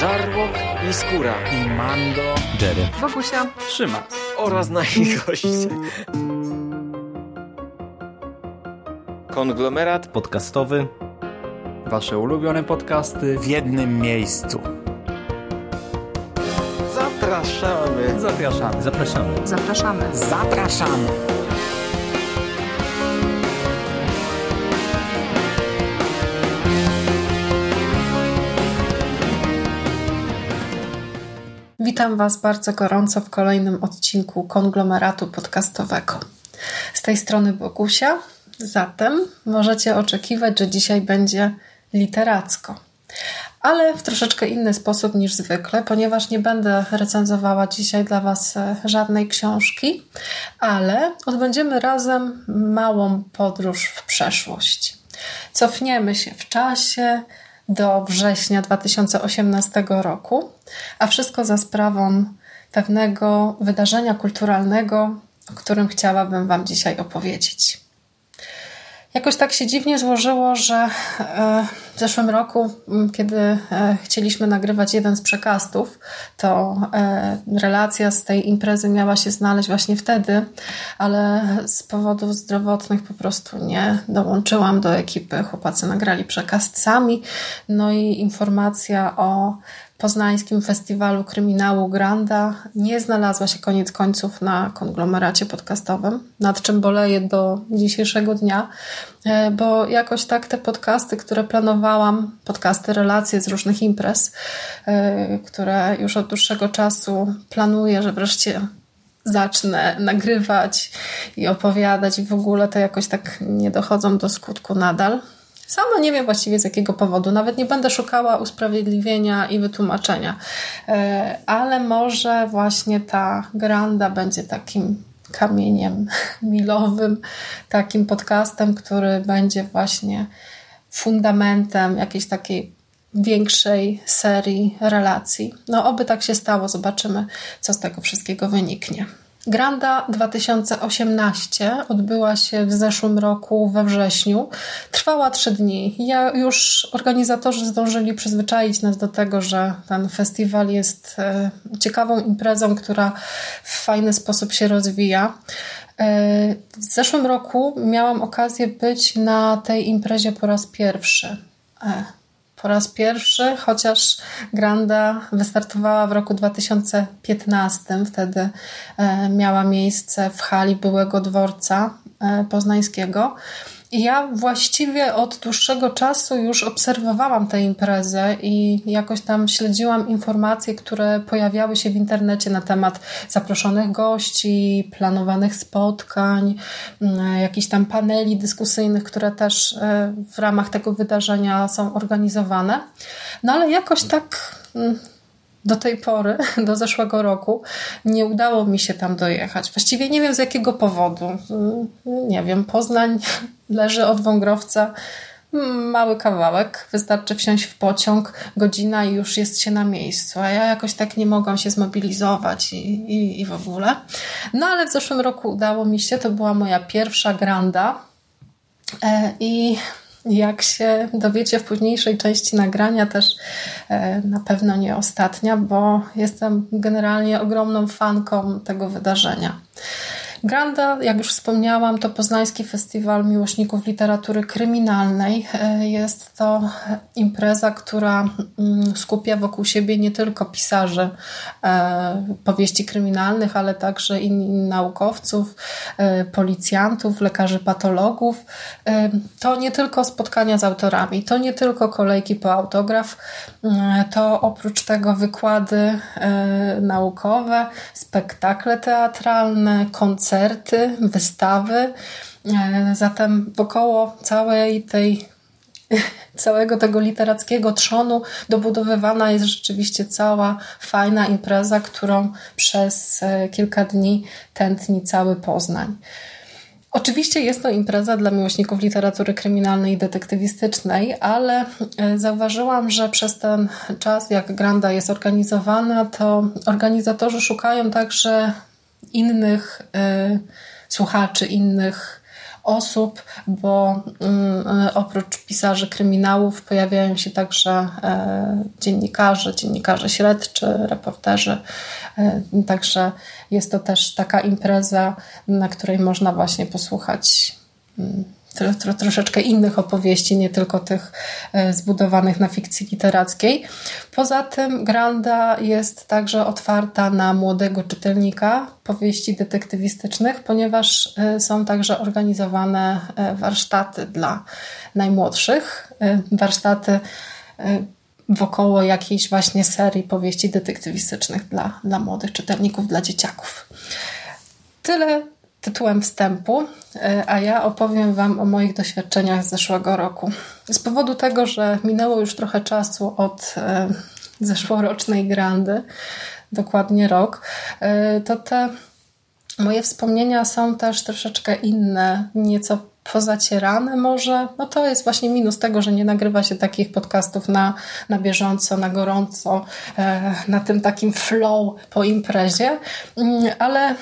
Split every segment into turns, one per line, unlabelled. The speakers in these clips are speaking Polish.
Żarłok i Skóra
i Mando,
Jerry,
Wokusia,
Trzyma
oraz nasi goście. Konglomerat
podcastowy.
Wasze ulubione podcasty w jednym miejscu.
Zapraszamy.
Zapraszamy.
Zapraszamy.
zapraszamy.
Zapraszamy.
Witam Was bardzo gorąco w kolejnym odcinku konglomeratu podcastowego. Z tej strony Bogusia, zatem możecie oczekiwać, że dzisiaj będzie literacko. Ale w troszeczkę inny sposób niż zwykle, ponieważ nie będę recenzowała dzisiaj dla Was e, żadnej książki, ale odbędziemy razem małą podróż w przeszłość. Cofniemy się w czasie do września 2018 roku, a wszystko za sprawą pewnego wydarzenia kulturalnego, o którym chciałabym Wam dzisiaj opowiedzieć. Jakoś tak się dziwnie złożyło, że e, w zeszłym roku, kiedy e, chcieliśmy nagrywać jeden z przekastów, to e, relacja z tej imprezy miała się znaleźć właśnie wtedy, ale z powodów zdrowotnych po prostu nie dołączyłam do ekipy. Chłopacy nagrali przekaz sami, no i informacja o poznańskim festiwalu kryminału Granda nie znalazła się koniec końców na konglomeracie podcastowym, nad czym boleję do dzisiejszego dnia, bo jakoś tak te podcasty, które planowałam, podcasty, relacje z różnych imprez, które już od dłuższego czasu planuję, że wreszcie zacznę nagrywać i opowiadać i w ogóle to jakoś tak nie dochodzą do skutku nadal. Sama nie wiem właściwie z jakiego powodu. Nawet nie będę szukała usprawiedliwienia i wytłumaczenia. Ale może właśnie ta granda będzie takim kamieniem milowym, takim podcastem, który będzie właśnie fundamentem jakiejś takiej większej serii relacji. No, oby tak się stało, zobaczymy, co z tego wszystkiego wyniknie. Granda 2018 odbyła się w zeszłym roku we wrześniu. Trwała trzy dni. Ja już organizatorzy zdążyli przyzwyczaić nas do tego, że ten festiwal jest ciekawą imprezą, która w fajny sposób się rozwija. W zeszłym roku miałam okazję być na tej imprezie po raz pierwszy po raz pierwszy, chociaż Granda wystartowała w roku 2015. Wtedy miała miejsce w hali byłego dworca poznańskiego. Ja właściwie od dłuższego czasu już obserwowałam tę imprezę i jakoś tam śledziłam informacje, które pojawiały się w internecie na temat zaproszonych gości, planowanych spotkań, jakichś tam paneli dyskusyjnych, które też w ramach tego wydarzenia są organizowane. No ale jakoś tak do tej pory, do zeszłego roku, nie udało mi się tam dojechać. Właściwie nie wiem z jakiego powodu. Nie wiem, Poznań leży od Wągrowca mały kawałek, wystarczy wsiąść w pociąg, godzina i już jest się na miejscu, a ja jakoś tak nie mogłam się zmobilizować i, i, i w ogóle. No ale w zeszłym roku udało mi się, to była moja pierwsza granda i jak się dowiecie w późniejszej części nagrania, też na pewno nie ostatnia, bo jestem generalnie ogromną fanką tego wydarzenia. Granda, jak już wspomniałam, to Poznański Festiwal Miłośników Literatury Kryminalnej. Jest to impreza, która skupia wokół siebie nie tylko pisarzy powieści kryminalnych, ale także i naukowców, policjantów, lekarzy patologów. To nie tylko spotkania z autorami, to nie tylko kolejki po autograf, to oprócz tego wykłady naukowe, spektakle teatralne, koncerty, koncerty, wystawy. Zatem wokoło całej tej całego tego literackiego trzonu dobudowywana jest rzeczywiście cała fajna impreza, którą przez kilka dni tętni cały Poznań. Oczywiście jest to impreza dla miłośników literatury kryminalnej i detektywistycznej, ale zauważyłam, że przez ten czas, jak Granda jest organizowana, to organizatorzy szukają także innych y, słuchaczy, innych osób, bo mm, oprócz pisarzy kryminałów pojawiają się także dziennikarze, dziennikarze śledczy, reporterzy. Także jest to też taka impreza, na której można właśnie posłuchać mm, tro, tro, troszeczkę innych opowieści, nie tylko tych e, zbudowanych na fikcji literackiej. Poza tym Granda jest także otwarta na młodego czytelnika powieści detektywistycznych, ponieważ e, są także organizowane e, warsztaty dla najmłodszych, warsztaty wokoło jakiejś właśnie serii powieści detektywistycznych dla, dla młodych czytelników, dla dzieciaków. Tyle tytułem wstępu, e, a ja opowiem Wam o moich doświadczeniach z zeszłego roku. Z powodu tego, że minęło już trochę czasu od e, zeszłorocznej grandy, dokładnie rok, e, to te moje wspomnienia są też troszeczkę inne, nieco pozacierane może. No to jest właśnie minus tego, że nie nagrywa się takich podcastów na, na bieżąco, na gorąco, na tym takim flow po imprezie, mm, ale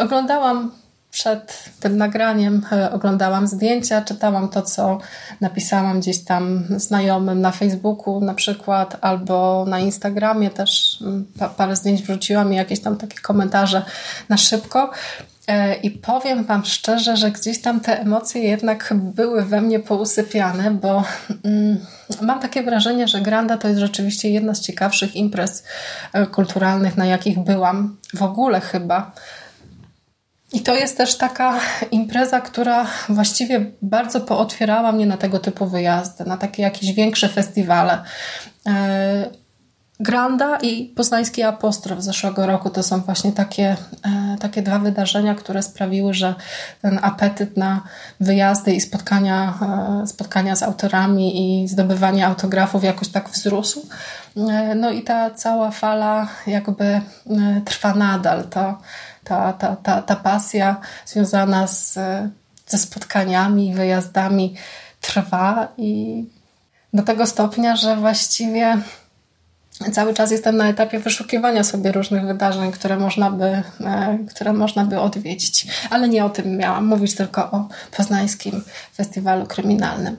oglądałam przed tym nagraniem e, oglądałam zdjęcia, czytałam to, co napisałam gdzieś tam znajomym na Facebooku na przykład, albo na Instagramie też mm, parę zdjęć wrzuciłam i jakieś tam takie komentarze na szybko. E, I powiem Wam szczerze, że gdzieś tam te emocje jednak były we mnie pousypiane, bo mm, mam takie wrażenie, że Granda to jest rzeczywiście jedna z ciekawszych imprez e, kulturalnych, na jakich byłam w ogóle chyba i to jest też taka impreza, która właściwie bardzo pootwierała mnie na tego typu wyjazdy, na takie jakieś większe festiwale. E, Granda i Poznański Apostrof z zeszłego roku to są właśnie takie, e, takie dwa wydarzenia, które sprawiły, że ten apetyt na wyjazdy i spotkania, e, spotkania z autorami i zdobywanie autografów jakoś tak wzrósł. No i ta cała fala jakby trwa nadal. To ta, ta, ta, ta pasja związana z, ze spotkaniami, wyjazdami trwa i do tego stopnia, że właściwie cały czas jestem na etapie wyszukiwania sobie różnych wydarzeń, które można by, e, które można by odwiedzić. Ale nie o tym miałam mówić, tylko o poznańskim festiwalu kryminalnym.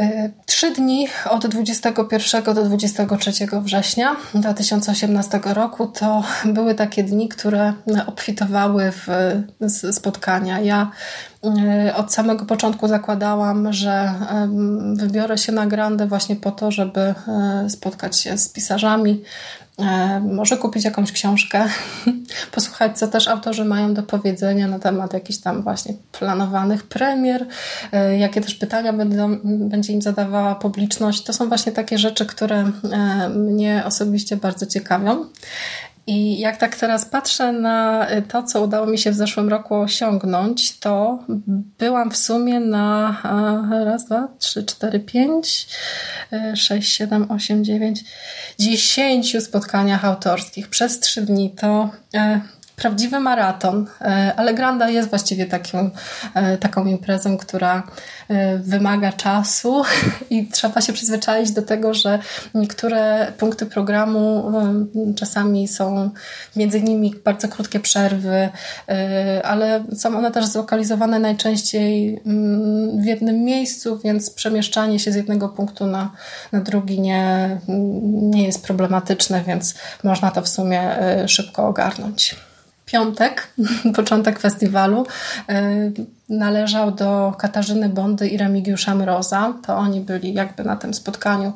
E, trzy dni od 21 do 23 września 2018 roku to były takie dni, które obfitowały w spotkania. Ja e, od samego początku zakładałam, że wybiorę się na grandę właśnie po to, żeby e, spotkać się z pisarzami, może kupić jakąś książkę, posłuchać, co też autorzy mają do powiedzenia na temat jakichś tam właśnie planowanych premier, e, jakie też pytania będą, będzie im zadawała publiczność. To są właśnie takie rzeczy, które e, mnie osobiście bardzo ciekawią. I jak tak teraz patrzę na to, co udało mi się w zeszłym roku osiągnąć, to byłam w sumie na raz, dwa, trzy, cztery, pięć, sześć, siedem, osiem, dziewięć, dziesięciu spotkaniach autorskich przez trzy dni. To e, prawdziwy maraton, e, ale Granda jest właściwie taką, e, taką imprezą, która e, wymaga czasu i trzeba się przyzwyczaić do tego, że niektóre punkty programu czasami są między nimi bardzo krótkie przerwy, ale są one też zlokalizowane najczęściej mm, w jednym miejscu, więc przemieszczanie się z jednego punktu na, na drugi nie, nie jest problematyczne, więc można to w sumie szybko ogarnąć piątek, początek festiwalu, y, należał do Katarzyny Bondy i Remigiusza Mroza. To oni byli jakby na tym spotkaniu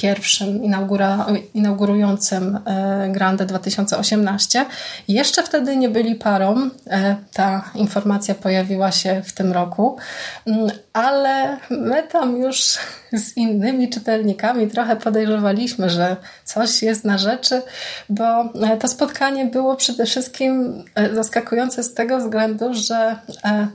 pierwszym inaugura, inaugurującym e, Grande 2018. Jeszcze wtedy nie byli parą. E, ta informacja pojawiła się w tym roku, mm, ale my tam już z innymi czytelnikami trochę podejrzewaliśmy, że coś jest na rzeczy, bo e, to spotkanie było przede wszystkim zaskakujące z tego względu, że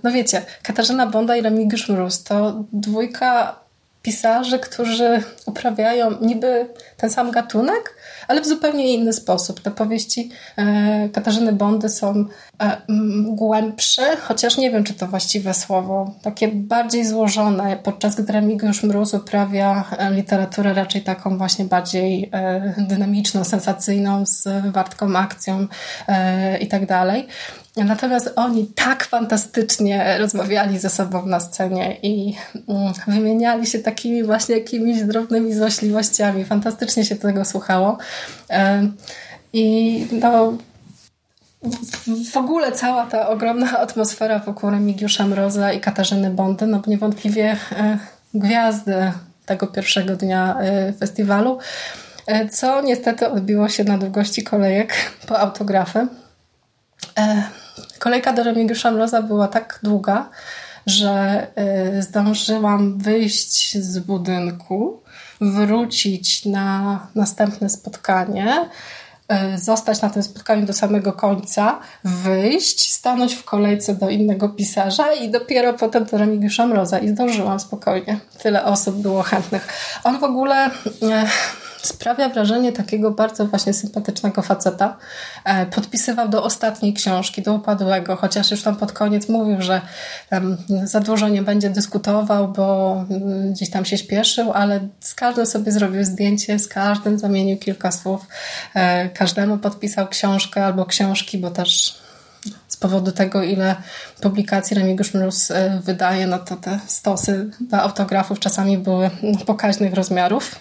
no wiecie, Katarzyna Bonda i Remigiusz Mróz to dwójka pisarzy, którzy uprawiają niby ten sam gatunek, ale w zupełnie inny sposób. Te powieści e, Katarzyny Bondy są e, głębsze, chociaż nie wiem, czy to właściwe słowo, takie bardziej złożone, podczas gdy Remigiusz Mróz uprawia e, literaturę raczej taką właśnie bardziej dynamiczną, sensacyjną, z wartką akcją i tak dalej. Natomiast oni tak fantastycznie rozmawiali ze sobą na scenie i mm, wymieniali się takimi właśnie jakimiś drobnymi złośliwościami. Fantastycznie się tego słuchało. I no, w ogóle cała ta ogromna atmosfera wokół Remigiusza Mroza i Katarzyny Bondy, no niewątpliwie e, gwiazdy tego pierwszego dnia e, festiwalu, e, co niestety odbiło się na długości kolejek po autografy. Kolejka do Remigiusza Mroza była tak długa, że zdążyłam wyjść z budynku, wrócić na następne spotkanie, E, zostać na tym spotkaniu do samego końca, wyjść, stanąć w kolejce do innego pisarza i dopiero potem do Remigiusza Mroza i zdążyłam spokojnie. Tyle osób było chętnych. On w ogóle e, sprawia wrażenie takiego bardzo właśnie sympatycznego faceta. E, podpisywał do ostatniej książki, do upadłego, chociaż już tam pod koniec mówił, że za dużo nie będzie dyskutował, bo mm, gdzieś tam się śpieszył, ale z każdym sobie zrobił zdjęcie, z każdym zamienił kilka słów, e, każdemu podpisał książkę albo książki, bo też z powodu tego, ile publikacji Remigiusz Mróz e, wydaje, no to te stosy do autografów czasami były pokaźnych rozmiarów.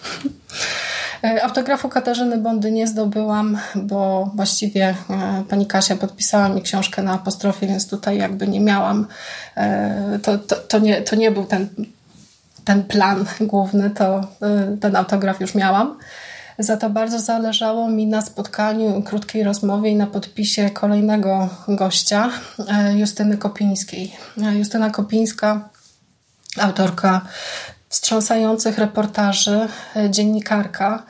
E, autografu Katarzyny Bondy nie zdobyłam, bo właściwie e, pani Kasia podpisała mi książkę na apostrofie, więc tutaj jakby nie miałam. E, to, to, to, nie, to nie był ten, ten plan główny, to ten autograf już miałam. Za to bardzo zależało mi na spotkaniu, krótkiej rozmowie i na podpisie kolejnego gościa, Justyny Kopińskiej. Justyna Kopińska, autorka wstrząsających reportaży, e, dziennikarka,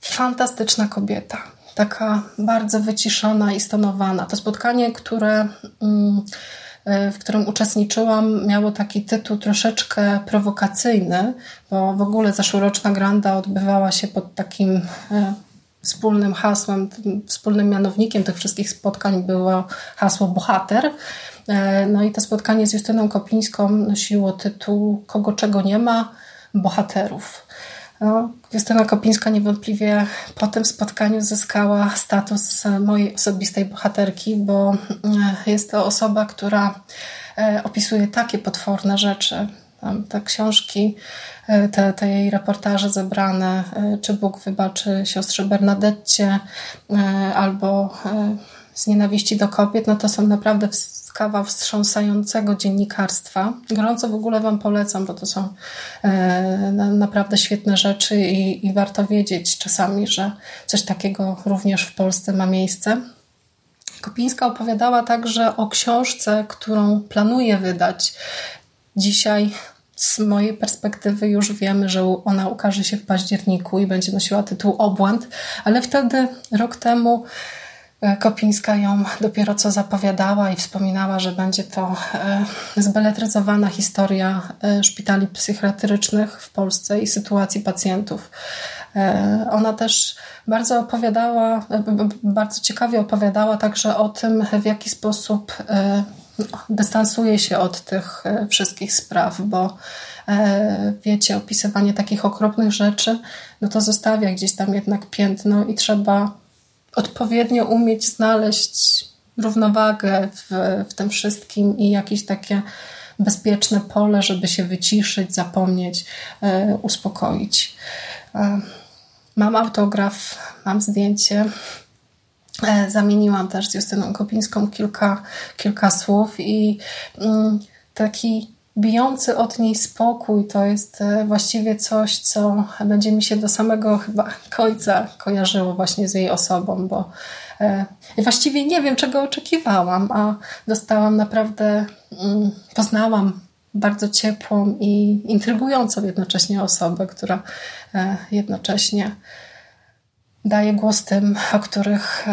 fantastyczna kobieta. Taka bardzo wyciszona i stonowana. To spotkanie, które, mm, e, w którym uczestniczyłam, miało taki tytuł troszeczkę prowokacyjny, bo w ogóle zeszłoroczna granda odbywała się pod takim e, wspólnym hasłem, wspólnym mianownikiem tych wszystkich spotkań było hasło bohater. E, no i to spotkanie z Justyną Kopińską nosiło tytuł Kogo czego nie ma? Bohaterów. No, Justyna Kopińska niewątpliwie po tym spotkaniu zyskała status mojej osobistej bohaterki, bo e, jest to osoba, która e, opisuje takie potworne rzeczy. Te książki, te, te jej reportaże zebrane, czy Bóg wybaczy siostrze Bernadette, albo z nienawiści do kobiet, no to są naprawdę kawał wstrząsającego dziennikarstwa. Gorąco w ogóle Wam polecam, bo to są e, naprawdę świetne rzeczy i, i warto wiedzieć czasami, że coś takiego również w Polsce ma miejsce. Kopińska opowiadała także o książce, którą planuje wydać. Dzisiaj z mojej perspektywy już wiemy, że ona ukaże się w październiku i będzie nosiła tytuł Obłęd, ale wtedy, rok temu, Kopińska ją dopiero co zapowiadała i wspominała, że będzie to e, zbeletryzowana historia e, szpitali psychiatrycznych w Polsce i sytuacji pacjentów. Ona też bardzo opowiadała, bardzo ciekawie opowiadała także o tym, w jaki sposób dystansuje się od tych wszystkich spraw, bo wiecie, opisywanie takich okropnych rzeczy, no to zostawia gdzieś tam jednak piętno i trzeba odpowiednio umieć znaleźć równowagę w, w tym wszystkim i jakieś takie bezpieczne pole, żeby się wyciszyć, zapomnieć, e, uspokoić. E, mam autograf, mam zdjęcie. E, zamieniłam też z Justyną Kopińską kilka, kilka słów i mm, taki bijący od niej spokój to jest e, właściwie coś, co będzie mi się do samego chyba końca kojarzyło właśnie z jej osobą, bo e, właściwie nie wiem, czego oczekiwałam, a dostałam naprawdę, mm, poznałam bardzo ciepłą i intrygującą jednocześnie osobę, która e, jednocześnie daje głos tym, o których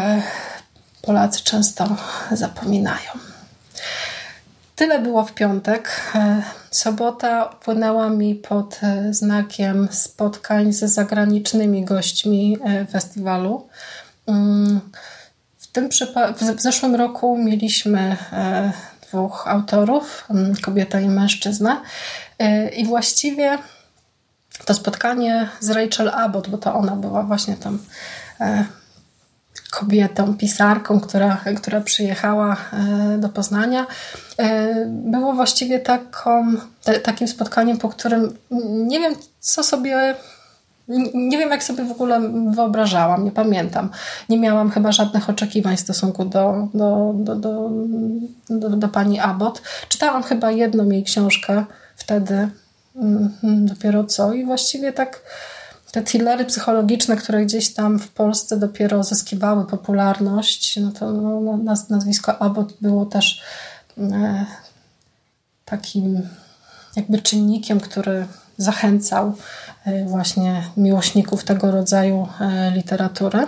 Polacy często zapominają. Tyle było w piątek. E, sobota płynęła mi pod e, znakiem spotkań ze zagranicznymi gośćmi e, festiwalu. Mm, w, tym w zeszłym roku mieliśmy dwóch autorów, kobieta i mężczyzna. I właściwie to spotkanie z Rachel Abbott, bo to ona była właśnie tam kobietą, pisarką, która, która przyjechała do Poznania, było właściwie taką, takim spotkaniem, po którym nie wiem, co sobie nie wiem, jak sobie w ogóle wyobrażałam, nie pamiętam. Nie miałam chyba żadnych oczekiwań w stosunku do, do, do, do, do, do pani Abbott. Czytałam chyba jedną jej książkę wtedy, mm, dopiero co, i właściwie tak te thrillery psychologiczne, które gdzieś tam w Polsce dopiero zyskiwały popularność, no to no, nazwisko Abbott było też e, takim jakby czynnikiem, który zachęcał e, właśnie miłośników tego rodzaju e, literatury.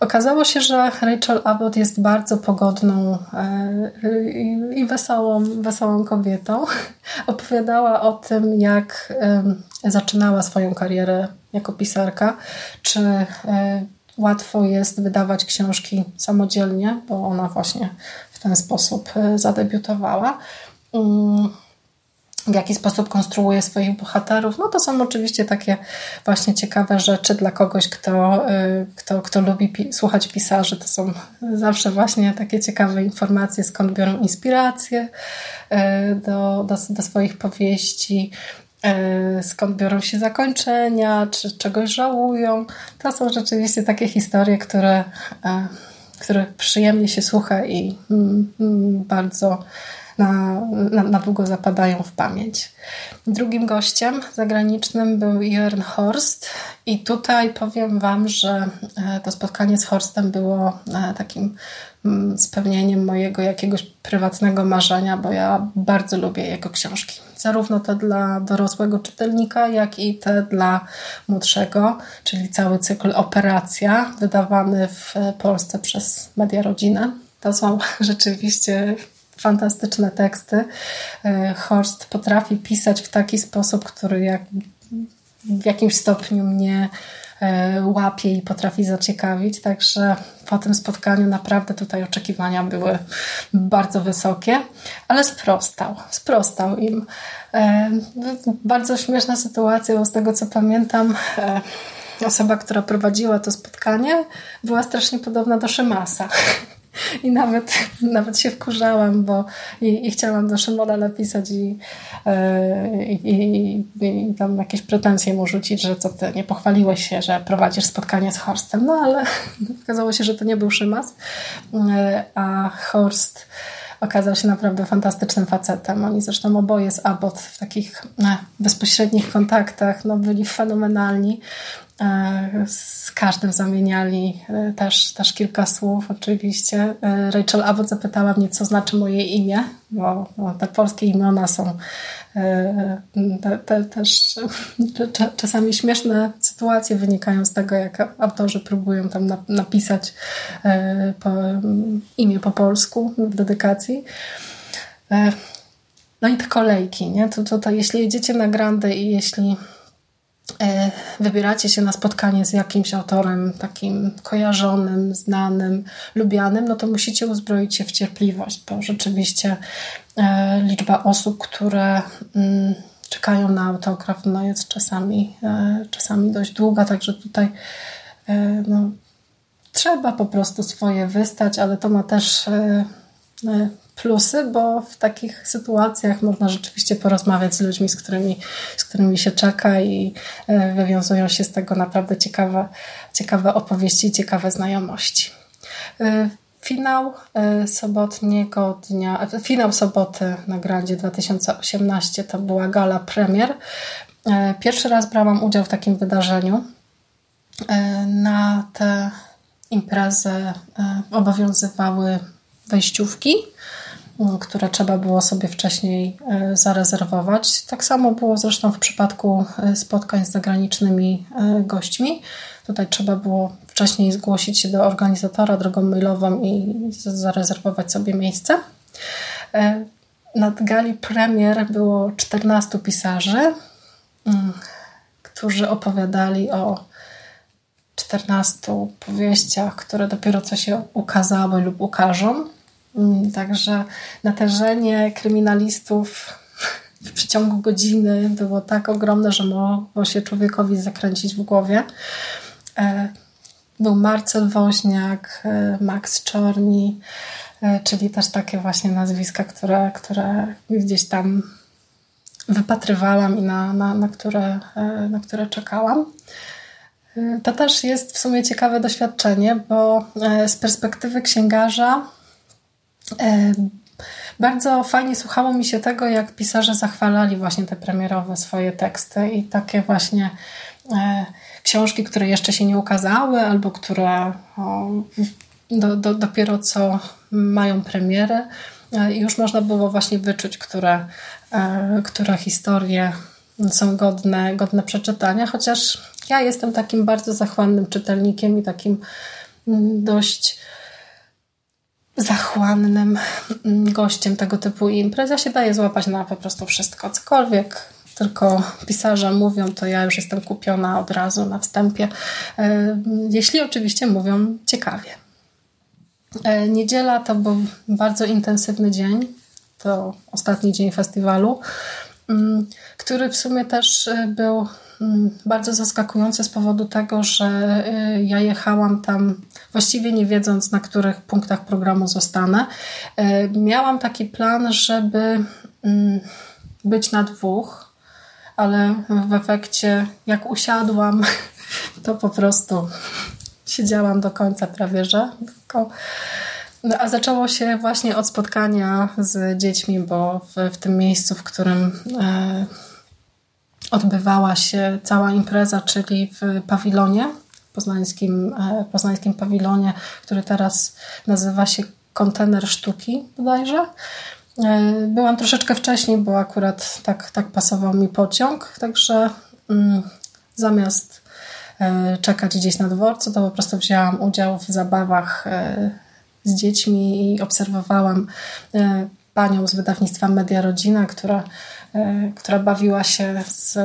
Okazało się, że Rachel Abbott jest bardzo pogodną e, i wesołą, wesołą kobietą. Opowiadała o tym, jak zaczynała swoją karierę jako pisarka, czy łatwo jest wydawać książki samodzielnie, bo ona właśnie w ten sposób zadebiutowała. Mm, w jaki sposób konstruuje swoich bohaterów. No to są oczywiście takie właśnie ciekawe rzeczy dla kogoś, kto, y, kto, kto lubi pi słuchać pisarzy. To są zawsze właśnie takie ciekawe informacje, skąd biorą inspirację y, do, do, do swoich powieści skąd biorą się zakończenia, czy czegoś żałują. To są rzeczywiście takie historie, które, które przyjemnie się słucha i mm, mm, bardzo na, na, na długo zapadają w pamięć. Drugim gościem zagranicznym był Jörn Horst i tutaj powiem Wam, że e, to spotkanie z Horstem było e, takim mm, spełnieniem mojego jakiegoś prywatnego marzenia, bo ja bardzo lubię jego książki. Zarówno te dla dorosłego czytelnika, jak i te dla młodszego, czyli cały cykl Operacja, wydawany w Polsce przez Media Rodzinę. To są rzeczywiście fantastyczne teksty. E, Horst potrafi pisać w taki sposób, który jak, w jakimś stopniu mnie łapie i potrafi zaciekawić. Także po tym spotkaniu naprawdę tutaj oczekiwania były bardzo wysokie, ale sprostał, sprostał im. E, bardzo śmieszna sytuacja, bo z tego co pamiętam, osoba, która prowadziła to spotkanie, była strasznie podobna do Szymasa. I nawet, nawet się wkurzałam, bo i, i chciałam do Szymona napisać i, e, i, i, i, tam jakieś pretensje mu rzucić, że co ty, nie pochwaliłeś się, że prowadzisz spotkanie z Horstem. No ale okazało się, że to nie był Szymas, e, a Horst okazał się naprawdę fantastycznym facetem. Oni zresztą oboje z Abbott w takich e, bezpośrednich kontaktach no, byli fenomenalni. E, z każdym zamieniali e, też, też kilka słów, oczywiście. E, Rachel Abbott zapytała mnie, co znaczy moje imię, bo, te polskie imiona są te, te, też czasami śmieszne sytuacje wynikają z tego, jak autorzy próbują tam napisać imię po polsku w dedykacji. No i te kolejki, nie? To, to, to jeśli jedziecie na grandy i jeśli E, wybieracie się na spotkanie z jakimś autorem takim kojarzonym, znanym, lubianym, no to musicie uzbroić się w cierpliwość, bo rzeczywiście e, liczba osób, które mm, czekają na autograf, no jest czasami, e, czasami dość długa, także tutaj no, trzeba po prostu swoje wystać, ale to ma też plusy, bo w takich sytuacjach można rzeczywiście porozmawiać z ludźmi, z którymi, z którymi się czeka i e, wywiązują się z tego naprawdę ciekawe, ciekawe opowieści ciekawe znajomości. E, finał e, sobotniego dnia, finał soboty na Grandzie 2018 to była gala premier. Pierwszy raz brałam udział w takim wydarzeniu. Na tę imprezę obowiązywały wejściówki które trzeba było sobie wcześniej e, zarezerwować. Tak samo było zresztą w przypadku e, spotkań z zagranicznymi e, gośćmi. Tutaj trzeba było wcześniej zgłosić się do organizatora drogą mailową i zarezerwować sobie miejsce. Na gali premier było 14 pisarzy, którzy opowiadali o 14 powieściach, które dopiero co się ukazały lub ukażą. Mm, także natężenie kryminalistów w przeciągu godziny było tak ogromne, że mogło się człowiekowi zakręcić w głowie. E, był Marcel Woźniak, Max Czorni, czyli też takie właśnie nazwiska, które, które gdzieś tam wypatrywałam i na, na, na, które, na które czekałam. To też jest w sumie ciekawe doświadczenie, bo z perspektywy księgarza bardzo fajnie słuchało mi się tego, jak pisarze zachwalali właśnie te premierowe swoje teksty i takie właśnie e, książki, które jeszcze się nie ukazały albo które do, do, dopiero co mają premierę. E, już można było właśnie wyczuć, które, e, które historie są godne, godne przeczytania, chociaż ja jestem takim bardzo zachłannym czytelnikiem i takim mm, dość zachłannym mm, gościem tego typu imprez. Ja się daje złapać na po prostu wszystko, cokolwiek tylko pisarze mówią, to ja już jestem kupiona od razu na wstępie, e, jeśli oczywiście mówią ciekawie. E, niedziela to był bardzo intensywny dzień, to ostatni dzień festiwalu, mm, który w sumie też e, był bardzo zaskakujące z powodu tego, że y, ja jechałam tam właściwie nie wiedząc, na których punktach programu zostanę. Y, miałam taki plan, żeby mm, być na dwóch, ale w efekcie, jak usiadłam, to po prostu siedziałam do końca prawie, że. No, a zaczęło się właśnie od spotkania z dziećmi, bo w, w tym miejscu, w którym. E, odbywała się cała impreza, czyli w pawilonie, poznańskim, e, poznańskim pawilonie, który teraz nazywa się Kontener Sztuki bodajże. E, byłam troszeczkę wcześniej, bo akurat tak, tak pasował mi pociąg, także mm, zamiast e, czekać gdzieś na dworcu, to po prostu wzięłam udział w zabawach z dziećmi i obserwowałam panią z wydawnictwa Media Rodzina, która która bawiła się z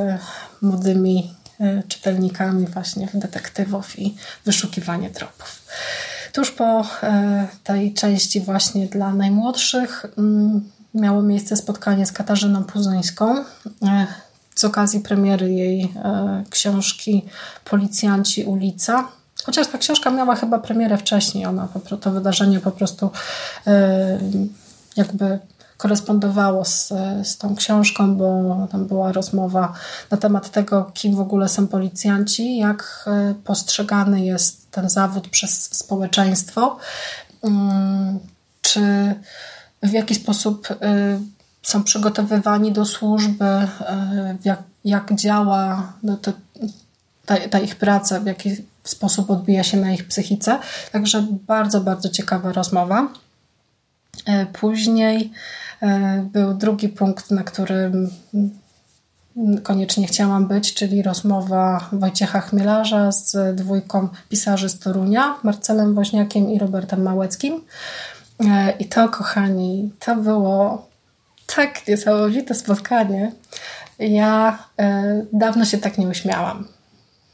młodymi e, czytelnikami właśnie detektywów i wyszukiwanie tropów. Tuż po e, tej części właśnie dla najmłodszych mm, miało miejsce spotkanie z Katarzyną Puzońską z okazji premiery jej książki Policjanci ulica. Chociaż ta książka miała chyba premierę wcześniej, ona to wydarzenie po prostu jakby korespondowało z, z tą książką, bo tam była rozmowa na temat tego, kim w ogóle są policjanci, jak e, postrzegany jest ten zawód przez społeczeństwo, mm, czy w jaki sposób e, są przygotowywani do służby, e, jak, jak działa no to, ta, ta ich praca, w jaki sposób odbija się na ich psychice. Także bardzo, bardzo ciekawa rozmowa. Później był drugi punkt, na którym koniecznie chciałam być, czyli rozmowa Wojciecha Chmielarza z dwójką pisarzy z Torunia, Marcelem Woźniakiem i Robertem Małeckim. E, I to, kochani, to było tak niesamowite spotkanie. Ja e, dawno się tak nie uśmiałam.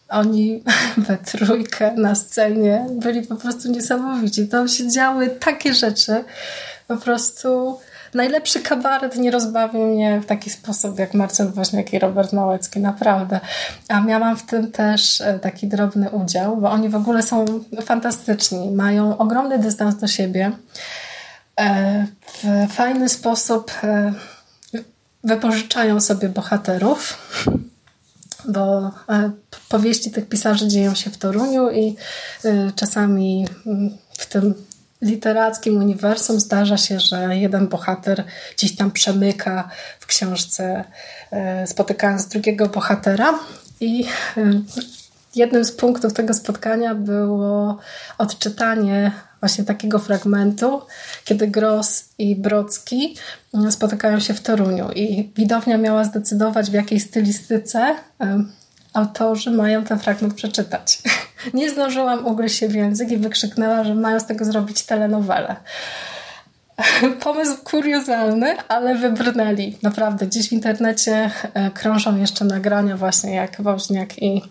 Oni we trójkę na scenie byli po prostu niesamowici. Tam się działy takie rzeczy, po prostu najlepszy kabaret nie rozbawił mnie w taki sposób jak Marcel Woźniak i Robert Małecki, naprawdę. A miałam w tym też e, taki drobny udział, bo oni w ogóle są fantastyczni, mają ogromny dystans do siebie. E, w fajny sposób e, wypożyczają sobie bohaterów bo powieści tych pisarzy dzieją się w Toruniu i czasami w tym literackim uniwersum zdarza się, że jeden bohater gdzieś tam przemyka w książce, e, spotykając drugiego bohatera. I e, jednym z punktów tego spotkania było odczytanie właśnie takiego fragmentu, kiedy Gross i Brocki spotykają się w Toruniu. I widownia miała zdecydować, w jakiej stylistyce autorzy mają ten fragment przeczytać. Nie zdążyłam ugryźć się w język i wykrzyknęła, że mają z tego zrobić telenowelę. Pomysł kuriozalny, ale wybrnęli. Naprawdę, gdzieś w internecie e, krążą jeszcze nagrania właśnie jak Woźniak i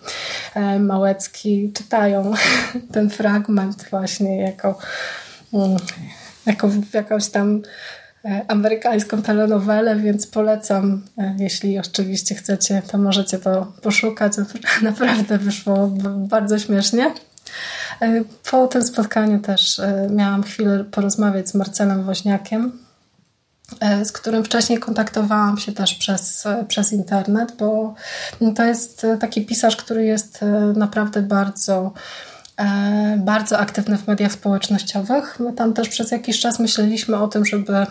e, Małecki czytają ten fragment właśnie jako, mm, jako jakąś tam amerykańską telenowelę, więc polecam, e, jeśli oczywiście chcecie, to możecie to poszukać. Naprawdę wyszło bardzo śmiesznie. Po tym spotkaniu też miałam chwilę porozmawiać z Marcelem Woźniakiem, z którym wcześniej kontaktowałam się też przez, przez internet, bo to jest taki pisarz, który jest naprawdę bardzo E, bardzo aktywny w mediach społecznościowych. My tam też przez jakiś czas myśleliśmy o tym, żeby e,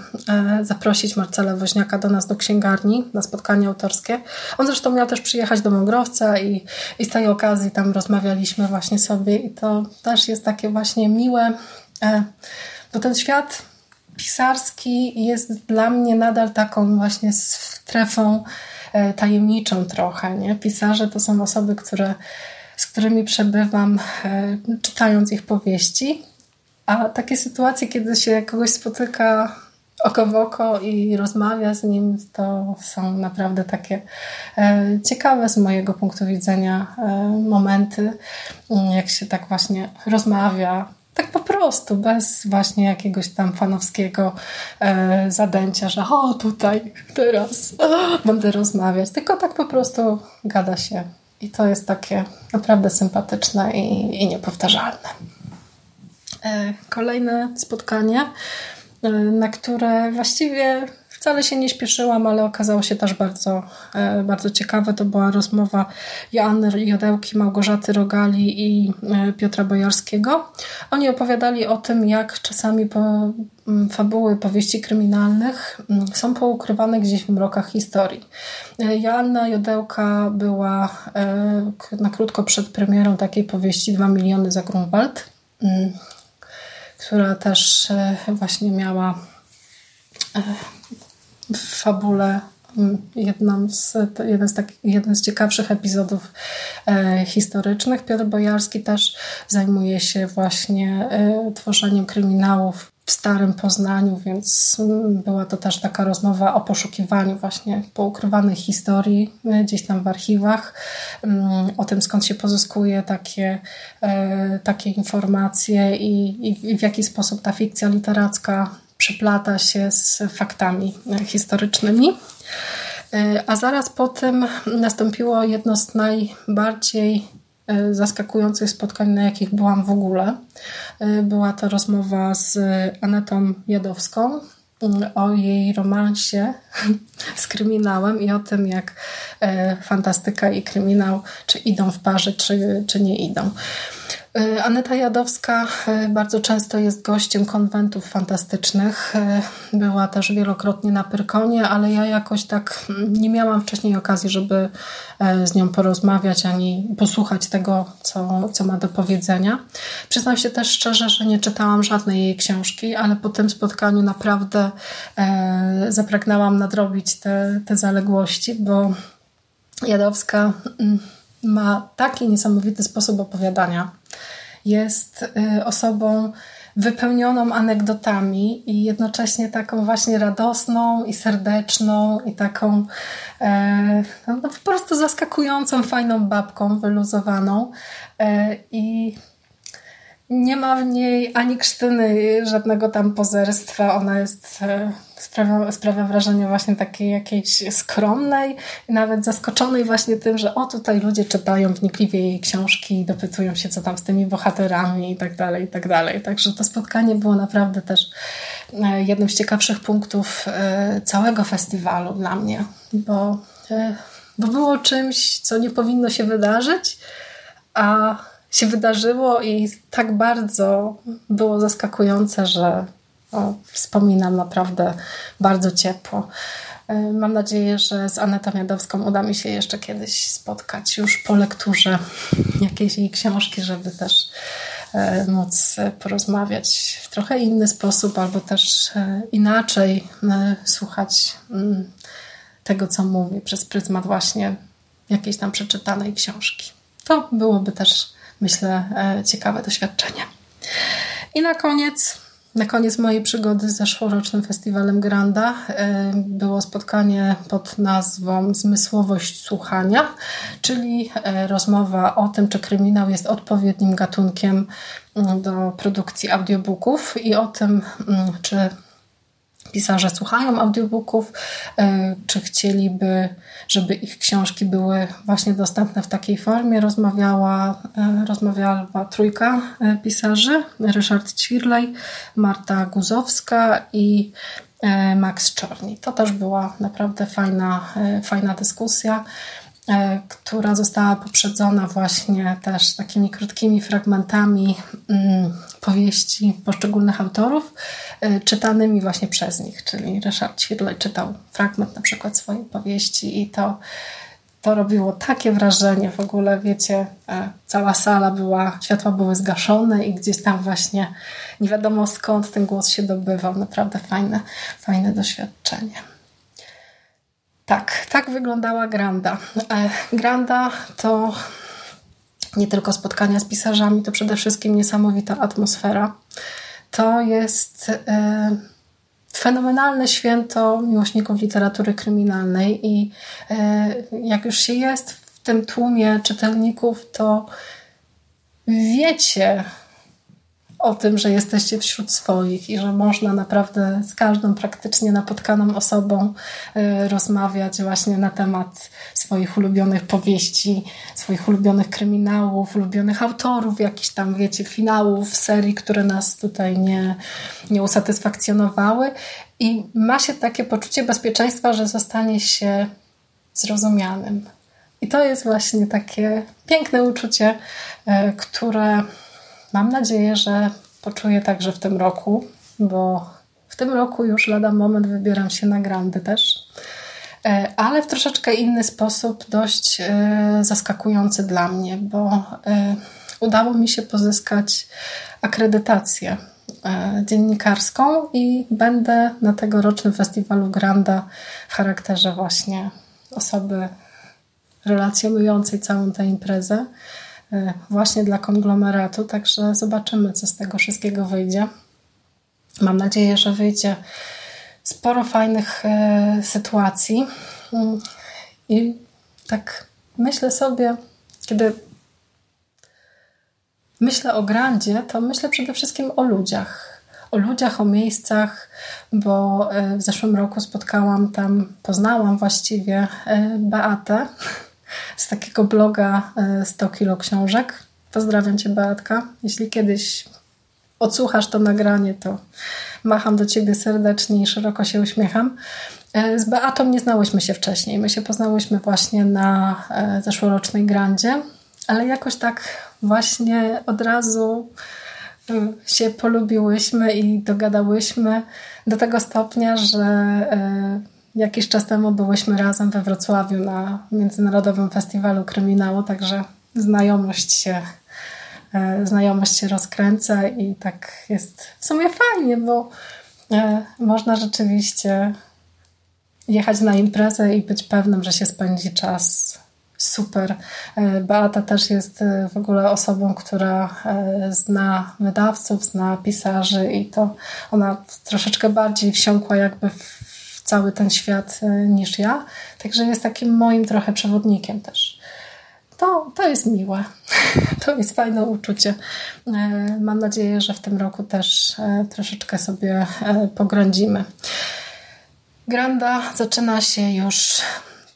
zaprosić Marcela Woźniaka do nas do księgarni na spotkanie autorskie. On zresztą miał też przyjechać do Mągrowca i, i z tej okazji tam rozmawialiśmy właśnie sobie i to też jest takie właśnie miłe, e, bo ten świat pisarski jest dla mnie nadal taką właśnie strefą tajemniczą trochę. Nie? Pisarze to są osoby, które z którymi przebywam, e, czytając ich powieści. A takie sytuacje, kiedy się kogoś spotyka oko w oko i rozmawia z nim, to są naprawdę takie e, ciekawe z mojego punktu widzenia e, momenty, jak się tak właśnie rozmawia. Tak po prostu, bez właśnie jakiegoś tam fanowskiego zadęcia, że o tutaj, teraz będę rozmawiać, tylko tak po prostu gada się i to jest takie naprawdę sympatyczne i, i niepowtarzalne. E, kolejne spotkanie, e, na które właściwie wcale się nie śpieszyłam, ale okazało się też bardzo, e, bardzo ciekawe. To była rozmowa Joanny Jodełki, Małgorzaty Rogali i Piotra Bojarskiego. Oni opowiadali o tym, jak czasami po fabuły powieści kryminalnych są poukrywane gdzieś w mrokach historii. Joanna Jodełka była na krótko przed premierą takiej powieści 2 miliony za Grunwald, która też właśnie miała w fabule jedną z, jeden, z tak, jeden z ciekawszych epizodów e, historycznych. Piotr Bojarski też zajmuje się właśnie e, tworzeniem kryminałów w Starym Poznaniu, więc była to też taka rozmowa o poszukiwaniu właśnie poukrywanych historii e, gdzieś tam w archiwach, o tym skąd się pozyskuje takie, e, takie informacje i, i w jaki sposób ta fikcja literacka przeplata się z faktami historycznymi. E, a zaraz po tym nastąpiło jedno z najbardziej e, zaskakujących spotkań, na jakich byłam w ogóle. E, była to rozmowa z Anetą Jadowską o jej romansie z kryminałem i o tym, jak fantastyka i kryminał czy idą w parze, czy, czy nie idą. E, Aneta Jadowska e, bardzo często jest gościem konwentów fantastycznych. E, była też wielokrotnie na Pyrkonie, ale ja jakoś tak nie miałam wcześniej okazji, żeby z nią porozmawiać ani posłuchać tego, co, co ma do powiedzenia. Przyznam się też szczerze, że nie czytałam żadnej jej książki, ale po tym spotkaniu naprawdę zapragnęłam nadrobić te, te zaległości, bo Jadowska mm, ma taki niesamowity sposób opowiadania jest y, osobą wypełnioną anegdotami i jednocześnie taką właśnie radosną i serdeczną i taką e, no, po prostu zaskakującą, fajną babką, wyluzowaną. E, I nie ma w niej ani krztyny żadnego tam pozerstwa. Ona jest, e, sprawia, sprawia wrażenie właśnie takiej jakiejś skromnej, nawet zaskoczonej właśnie tym, że o tutaj ludzie czytają wnikliwie jej książki i dopytują się, co tam z tymi bohaterami i tak dalej, i tak dalej. Także to spotkanie było naprawdę też e, jednym z ciekawszych punktów e, całego festiwalu dla mnie, bo, bo było czymś, co nie powinno się wydarzyć, a się wydarzyło i tak bardzo było zaskakujące, że o, wspominam naprawdę bardzo ciepło. E, mam nadzieję, że z Anetą Jadowską uda mi się jeszcze kiedyś spotkać już po lekturze jakiejś jej książki, żeby też e, móc porozmawiać w trochę inny sposób albo też e, inaczej słuchać mm, tego, co mówi przez pryzmat właśnie jakiejś tam przeczytanej książki. To byłoby też myślę, e, ciekawe doświadczenie. I na koniec, na koniec mojej przygody z zeszłorocznym festiwalem Granda e, było spotkanie pod nazwą Zmysłowość słuchania, czyli e, rozmowa o tym, czy kryminał jest odpowiednim gatunkiem mm, do produkcji audiobooków i o tym, mm, czy pisarze słuchają audiobooków, e, czy chcieliby, żeby ich książki były właśnie dostępne w takiej formie. Rozmawiała, e, rozmawiała trójka e, pisarzy, Ryszard Ćwirlej, Marta Guzowska i Max Czorni. To też była naprawdę fajna, fajna dyskusja. Która została poprzedzona właśnie też takimi krótkimi fragmentami mm, powieści poszczególnych autorów, e, czytanymi właśnie przez nich. Czyli Ryszard Ćwirlej czytał fragment na przykład swojej powieści i to, to robiło takie wrażenie. W ogóle, wiecie, e, cała sala była, światła były zgaszone i gdzieś tam właśnie nie wiadomo skąd ten głos się dobywał. Naprawdę fajne, fajne doświadczenie. Tak, tak wyglądała Granda. E, Granda to nie tylko spotkania z pisarzami, to przede wszystkim niesamowita atmosfera. To jest e, fenomenalne święto miłośników literatury kryminalnej i e, jak już się jest w tym tłumie czytelników, to wiecie, o tym, że jesteście wśród swoich i że można naprawdę z każdą praktycznie napotkaną osobą y, rozmawiać właśnie na temat swoich ulubionych powieści, swoich ulubionych kryminałów, ulubionych autorów, jakichś tam, wiecie, finałów serii, które nas tutaj nie, nie usatysfakcjonowały. I ma się takie poczucie bezpieczeństwa, że zostanie się zrozumianym. I to jest właśnie takie piękne uczucie, y, które Mam nadzieję, że poczuję także w tym roku, bo w tym roku już lada moment wybieram się na grandy też, e, ale w troszeczkę inny sposób, dość e, zaskakujący dla mnie, bo e, udało mi się pozyskać akredytację dziennikarską i będę na tegorocznym festiwalu Granda w charakterze właśnie osoby relacjonującej całą tę imprezę. E, właśnie dla konglomeratu, także zobaczymy, co z tego wszystkiego wyjdzie. Mam nadzieję, że wyjdzie sporo fajnych e, sytuacji. Mm, I tak myślę sobie, kiedy myślę o Grandzie, to myślę przede wszystkim o ludziach. O ludziach, o miejscach, bo e, w zeszłym roku spotkałam tam, poznałam właściwie Beatę, z takiego bloga 100 e, kilo książek. Pozdrawiam Cię, Beatka. Jeśli kiedyś odsłuchasz to nagranie, to macham do Ciebie serdecznie i szeroko się uśmiecham. E, z Beatą nie znałyśmy się wcześniej. My się poznałyśmy właśnie na e, zeszłorocznej grandzie, ale jakoś tak właśnie od razu się polubiłyśmy i dogadałyśmy do tego stopnia, że Jakiś czas temu byłyśmy razem we Wrocławiu na Międzynarodowym Festiwalu Kryminału, także znajomość się, e, znajomość się rozkręca i tak jest w sumie fajnie, bo e, można rzeczywiście jechać na imprezę i być pewnym, że się spędzi czas super. E, Beata też jest w ogóle osobą, która zna wydawców, zna pisarzy i to ona troszeczkę bardziej wsiąkła jakby w cały ten świat e, niż ja. Także jest takim moim trochę przewodnikiem też. To, to jest miłe. To jest fajne uczucie. E, mam nadzieję, że w tym roku też e, troszeczkę sobie pogrądzimy. Granda zaczyna się już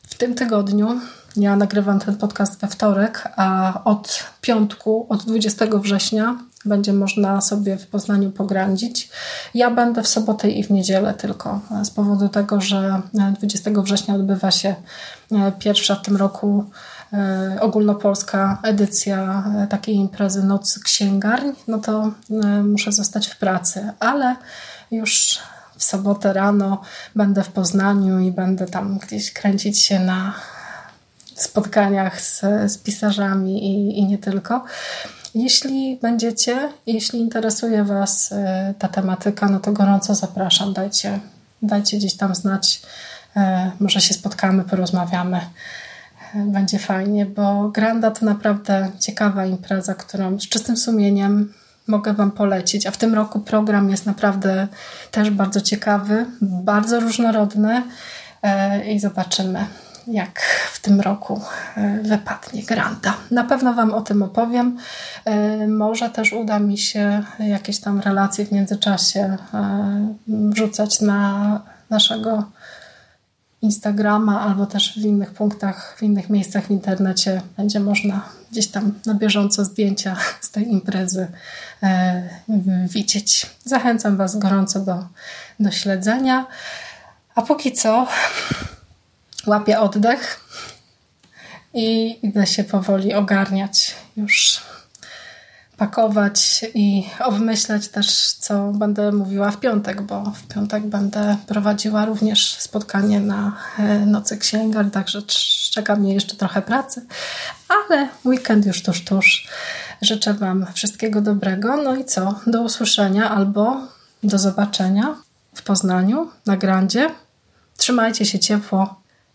w tym tygodniu. Ja nagrywam ten podcast we wtorek, a od piątku, od 20 września będzie można sobie w Poznaniu pograndzić. Ja będę w sobotę i w niedzielę tylko, z powodu tego, że 20 września odbywa się e, pierwsza w tym roku e, ogólnopolska edycja e, takiej imprezy Noc Księgarń, no to muszę zostać w pracy, ale już w sobotę rano będę w Poznaniu i będę tam gdzieś kręcić się na spotkaniach z, z pisarzami i, i nie tylko. Jeśli będziecie, jeśli interesuje Was e, ta tematyka, no to gorąco zapraszam. Dajcie, dajcie gdzieś tam znać. E, może się spotkamy, porozmawiamy. E, będzie fajnie, bo Granda to naprawdę ciekawa impreza, którą z czystym sumieniem mogę Wam polecić. A w tym roku program jest naprawdę też bardzo ciekawy, bardzo różnorodny i zobaczymy, jak w tym roku e, wypadnie granta. Na pewno Wam o tym opowiem. E, może też uda mi się jakieś tam relacje w międzyczasie e, wrzucać na naszego Instagrama albo też w innych punktach, w innych miejscach w internecie będzie można gdzieś tam na bieżąco zdjęcia z tej imprezy widzieć. Zachęcam Was gorąco do, do śledzenia. A póki co łapię oddech i idę się powoli ogarniać już pakować i obmyślać też, co będę mówiła w piątek, bo w piątek będę prowadziła również spotkanie na e, Nocy Księgar, także czeka mnie jeszcze trochę pracy, ale weekend już tuż, tuż. Życzę Wam wszystkiego dobrego. No i co? Do usłyszenia albo do zobaczenia w Poznaniu na Grandzie. Trzymajcie się ciepło.